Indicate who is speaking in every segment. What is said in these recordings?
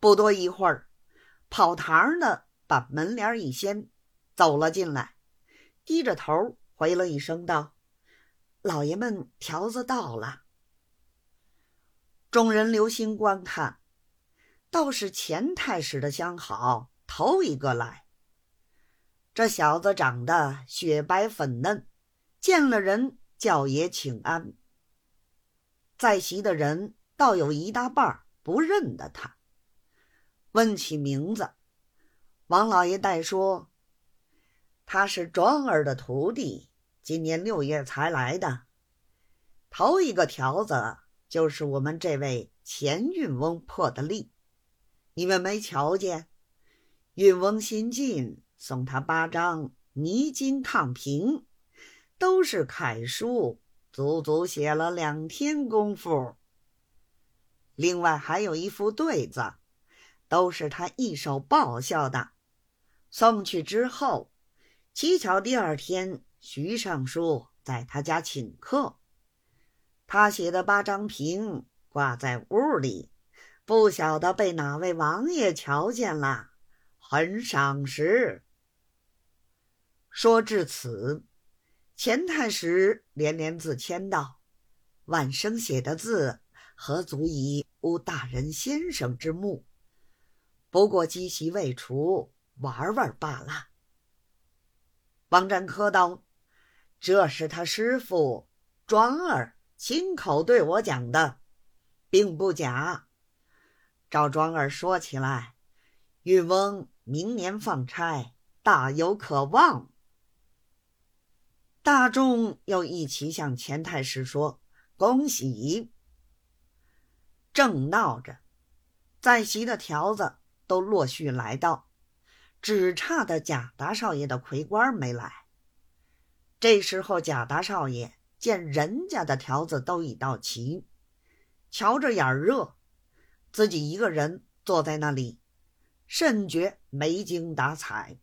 Speaker 1: 不多一会儿，跑堂的把门帘一掀，走了进来，低着头回了一声道：“老爷们，条子到了。”众人留心观看，倒是钱太史的相好头一个来。这小子长得雪白粉嫩，见了人叫爷请安。在席的人倒有一大半不认得他。问起名字，王老爷代说：“他是庄儿的徒弟，今年六月才来的。头一个条子就是我们这位钱运翁破的例，你们没瞧见？运翁新进，送他八张泥金抗平，都是楷书，足足写了两天功夫。另外还有一副对子。”都是他一手报销的，送去之后，乞巧第二天徐尚书在他家请客，他写的八张屏挂在屋里，不晓得被哪位王爷瞧见了，很赏识。说至此，钱太师连连自谦道：“万生写的字，何足以污大人先生之目？”不过积习未除，玩玩罢了。王占科道：“这是他师傅庄儿亲口对我讲的，并不假。照庄儿说起来，玉翁明年放差，大有可望。”大众又一起向钱太师说：“恭喜！”正闹着，在席的条子。都陆续来到，只差的贾大少爷的魁官没来。这时候，贾大少爷见人家的条子都已到齐，瞧着眼热，自己一个人坐在那里，甚觉没精打采。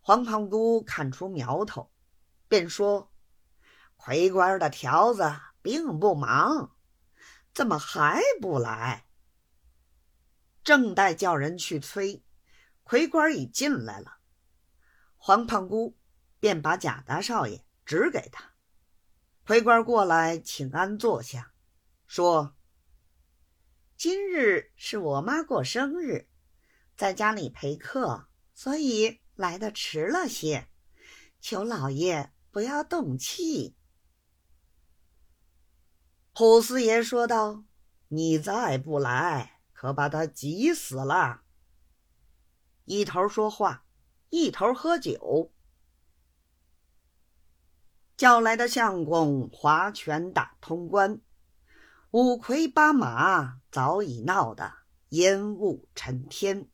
Speaker 1: 黄胖姑看出苗头，便说：“魁官的条子并不忙，怎么还不来？”正待叫人去催，魁官已进来了。黄胖姑便把贾大少爷指给他。魁官过来请安坐下，说：“今日是我妈过生日，在家里陪客，所以来的迟了些，求老爷不要动气。”虎四爷说道：“你再不来。”可把他急死了！一头说话，一头喝酒。叫来的相公划拳打通关，五魁八马早已闹得烟雾沉天。